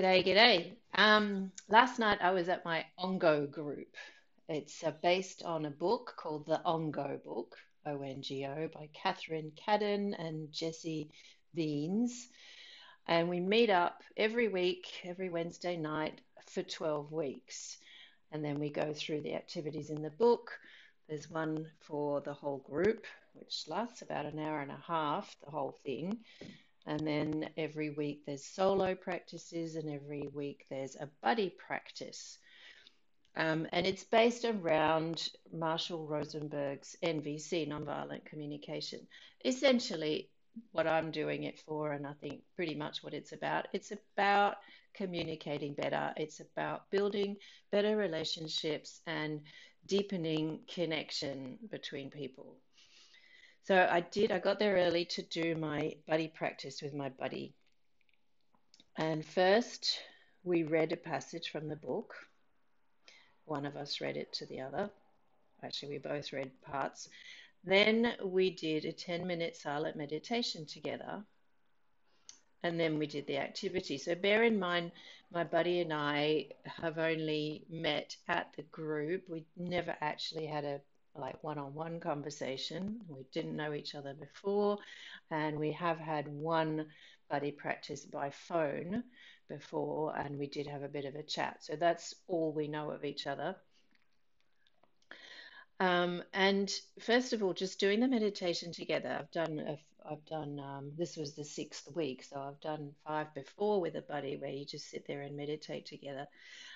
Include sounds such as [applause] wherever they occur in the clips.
G'day, g'day. Um, last night I was at my Ongo group. It's uh, based on a book called The Ongo Book, O N G O, by Catherine Cadden and Jesse Wiens. And we meet up every week, every Wednesday night for 12 weeks. And then we go through the activities in the book. There's one for the whole group, which lasts about an hour and a half, the whole thing. And then every week there's solo practices, and every week there's a buddy practice. Um, and it's based around Marshall Rosenberg's NVC, Nonviolent Communication. Essentially, what I'm doing it for, and I think pretty much what it's about, it's about communicating better. It's about building better relationships and deepening connection between people. So I did, I got there early to do my buddy practice with my buddy. And first, we read a passage from the book. One of us read it to the other. Actually, we both read parts. Then we did a 10 minute silent meditation together. And then we did the activity. So bear in mind, my buddy and I have only met at the group. We never actually had a like one on one conversation. We didn't know each other before, and we have had one buddy practice by phone before, and we did have a bit of a chat. So that's all we know of each other. Um, and first of all, just doing the meditation together. I've done a, I've done um, this was the sixth week, so I've done five before with a buddy where you just sit there and meditate together.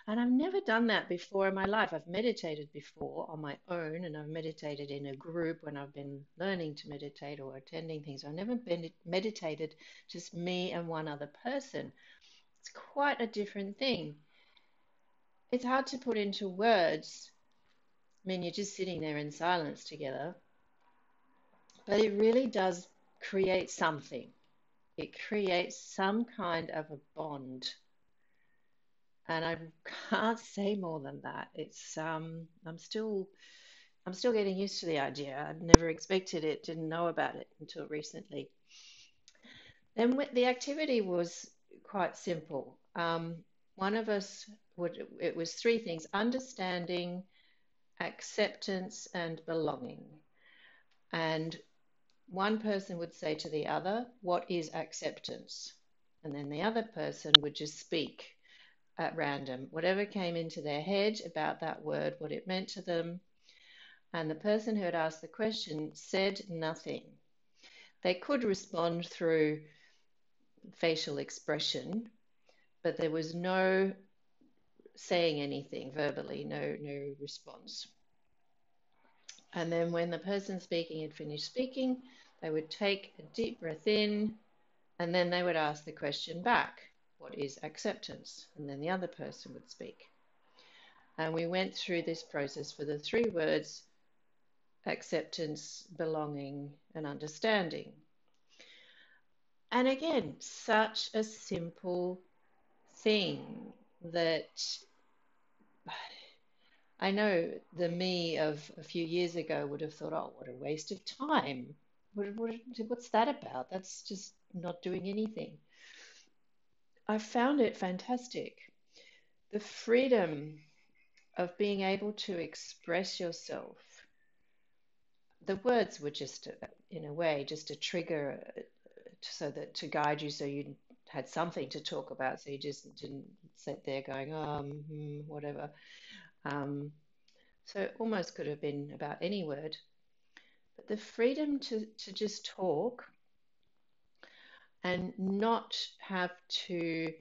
And I've never done that before in my life. I've meditated before on my own, and I've meditated in a group when I've been learning to meditate or attending things. I've never been meditated just me and one other person. It's quite a different thing. It's hard to put into words I mean, you're just sitting there in silence together. But it really does create something. It creates some kind of a bond. And I can't say more than that. It's um, I'm still I'm still getting used to the idea. I'd never expected it, didn't know about it until recently. Then the activity was quite simple. Um, one of us would, it was three things understanding, acceptance and belonging. And one person would say to the other, What is acceptance? And then the other person would just speak at random, whatever came into their head about that word, what it meant to them. And the person who had asked the question said nothing. They could respond through facial expression, but there was no saying anything verbally, no no response. And then when the person speaking had finished speaking, they would take a deep breath in and then they would ask the question back, what is acceptance? And then the other person would speak. And we went through this process for the three words acceptance, belonging, and understanding. And again, such a simple thing that I know the me of a few years ago would have thought, oh, what a waste of time. What, what, what's that about? That's just not doing anything. I found it fantastic. The freedom of being able to express yourself. The words were just, a, in a way, just a trigger uh, so that to guide you so you had something to talk about, so you just didn't sit there going, oh, mm, whatever. Um, so it almost could have been about any word. The freedom to, to just talk and not have to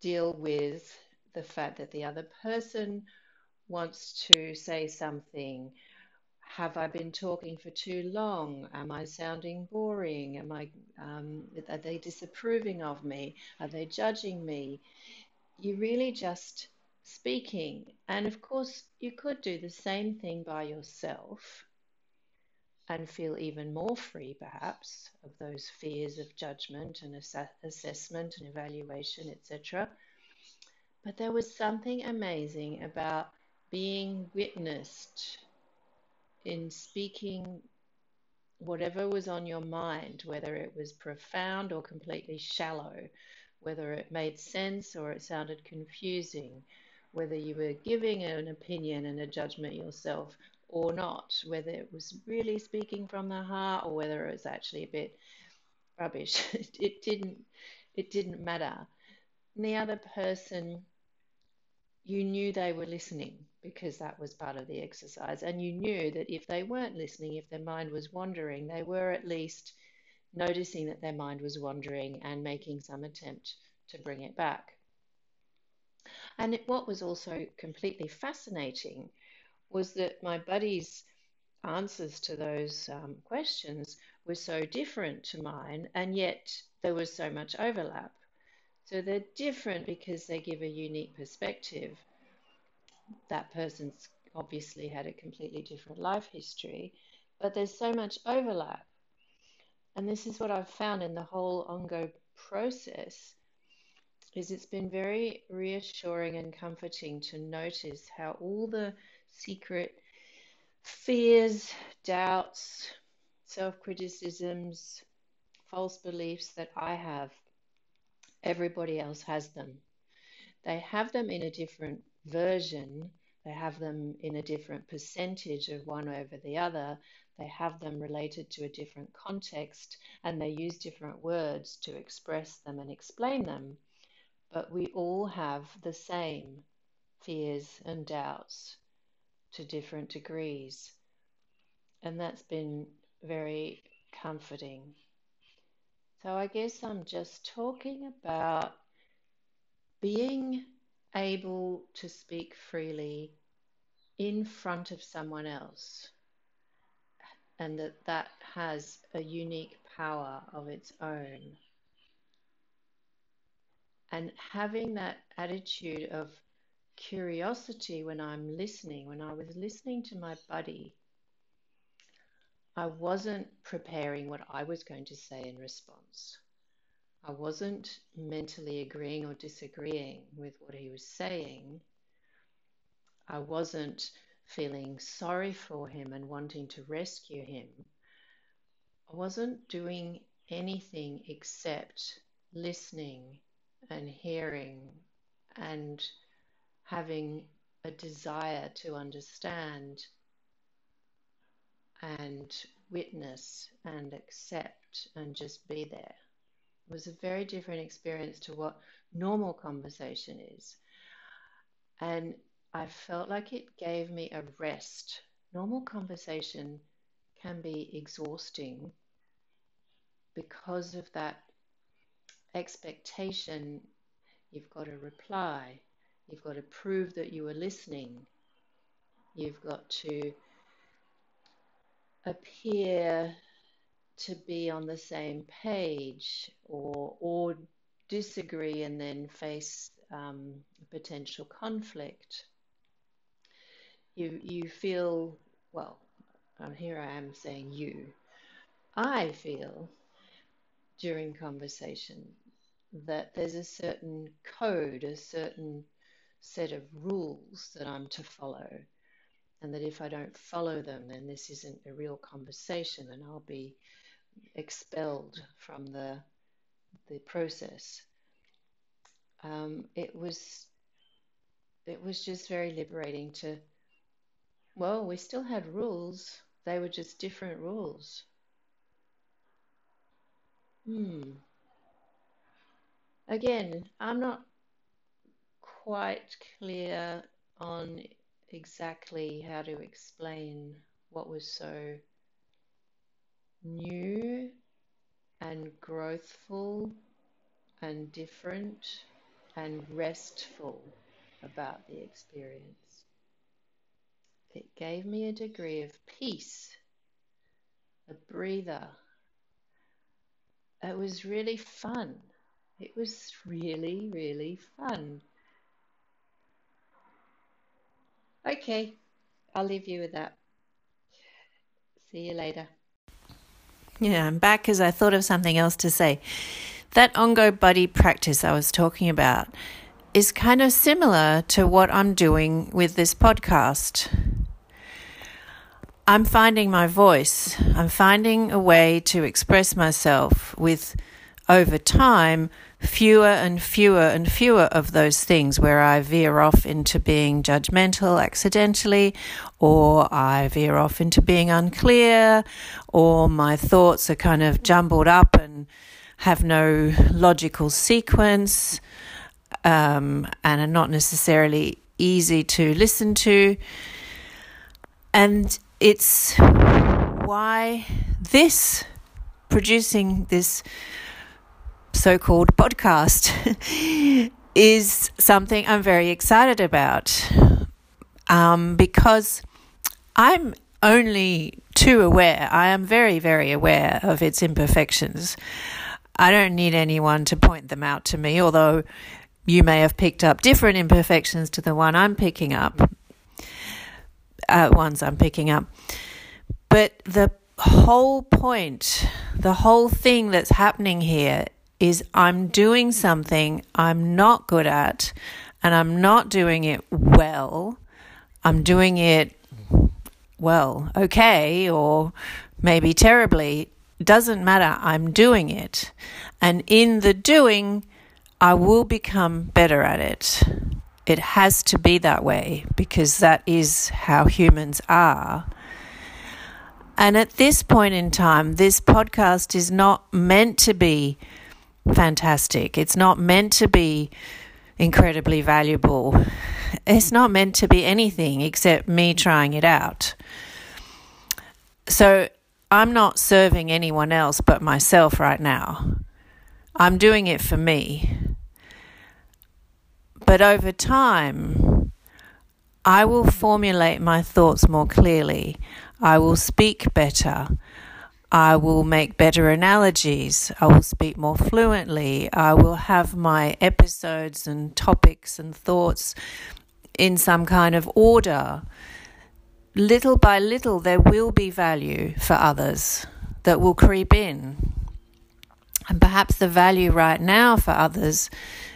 deal with the fact that the other person wants to say something have I been talking for too long? Am I sounding boring? Am I, um, are they disapproving of me? Are they judging me? You're really just speaking. And of course, you could do the same thing by yourself and feel even more free, perhaps, of those fears of judgment and ass- assessment and evaluation, etc. But there was something amazing about being witnessed in speaking whatever was on your mind, whether it was profound or completely shallow, whether it made sense or it sounded confusing, whether you were giving an opinion and a judgment yourself or not, whether it was really speaking from the heart or whether it was actually a bit rubbish. [laughs] it didn't it didn't matter. And the other person you knew they were listening because that was part of the exercise. And you knew that if they weren't listening, if their mind was wandering, they were at least noticing that their mind was wandering and making some attempt to bring it back. And what was also completely fascinating was that my buddy's answers to those um, questions were so different to mine, and yet there was so much overlap. So they're different because they give a unique perspective. That person's obviously had a completely different life history, but there's so much overlap. And this is what I've found in the whole Ongo process is it's been very reassuring and comforting to notice how all the secret fears, doubts, self-criticisms, false beliefs that I have everybody else has them. They have them in a different version, they have them in a different percentage of one over the other, they have them related to a different context, and they use different words to express them and explain them. But we all have the same fears and doubts to different degrees. And that's been very comforting. So I guess I'm just talking about being able to speak freely in front of someone else and that that has a unique power of its own. And having that attitude of curiosity when I'm listening, when I was listening to my buddy, I wasn't preparing what I was going to say in response. I wasn't mentally agreeing or disagreeing with what he was saying. I wasn't feeling sorry for him and wanting to rescue him. I wasn't doing anything except listening and hearing and having a desire to understand and witness and accept and just be there. It was a very different experience to what normal conversation is. And I felt like it gave me a rest. Normal conversation can be exhausting because of that expectation. You've got to reply, you've got to prove that you are listening, you've got to appear to be on the same page or or disagree and then face um, potential conflict. You you feel well. Um, here I am saying you. I feel during conversation that there's a certain code, a certain set of rules that I'm to follow and that if I don't follow them, then this isn't a real conversation, and I'll be expelled from the the process. Um, it was it was just very liberating to. Well, we still had rules; they were just different rules. Hmm. Again, I'm not quite clear on exactly how to explain what was so new and growthful and different and restful about the experience. It gave me a degree of peace, a breather. It was really fun. It was really, really fun. Okay, I'll leave you with that. See you later. Yeah, I'm back because I thought of something else to say. That Ongo Buddy practice I was talking about is kind of similar to what I'm doing with this podcast. I'm finding my voice. I'm finding a way to express myself with over time, fewer and fewer and fewer of those things where I veer off into being judgmental accidentally, or I veer off into being unclear, or my thoughts are kind of jumbled up and have no logical sequence um, and are not necessarily easy to listen to. And it's why this producing this so called podcast [laughs] is something I'm very excited about um, because I'm only too aware, I am very, very aware of its imperfections. I don't need anyone to point them out to me, although you may have picked up different imperfections to the one I'm picking up, uh, ones I'm picking up. But the whole point, the whole thing that's happening here is I'm doing something I'm not good at and I'm not doing it well. I'm doing it well, okay, or maybe terribly. Doesn't matter. I'm doing it. And in the doing, I will become better at it. It has to be that way because that is how humans are. And at this point in time, this podcast is not meant to be fantastic. It's not meant to be incredibly valuable. It's not meant to be anything except me trying it out. So I'm not serving anyone else but myself right now. I'm doing it for me. But over time, I will formulate my thoughts more clearly. I will speak better. I will make better analogies. I will speak more fluently. I will have my episodes and topics and thoughts in some kind of order. Little by little, there will be value for others that will creep in. And perhaps the value right now for others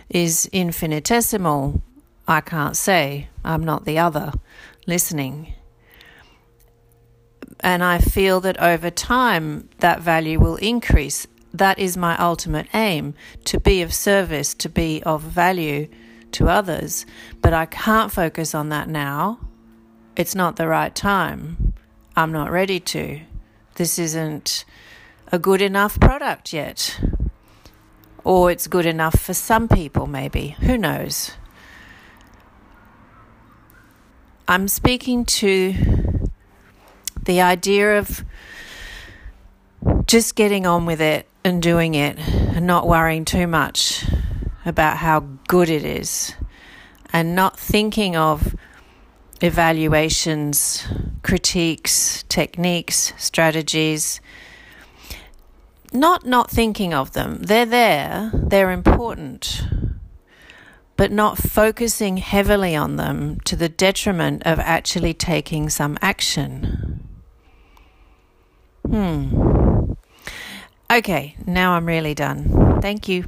is infinitesimal. I can't say. I'm not the other listening. And I feel that over time that value will increase. That is my ultimate aim to be of service, to be of value to others. But I can't focus on that now. It's not the right time. I'm not ready to. This isn't a good enough product yet. Or it's good enough for some people, maybe. Who knows? I'm speaking to the idea of just getting on with it and doing it and not worrying too much about how good it is and not thinking of evaluations, critiques, techniques, strategies. Not not thinking of them. They're there, they're important. But not focusing heavily on them to the detriment of actually taking some action. Hmm. Okay, now I'm really done. Thank you.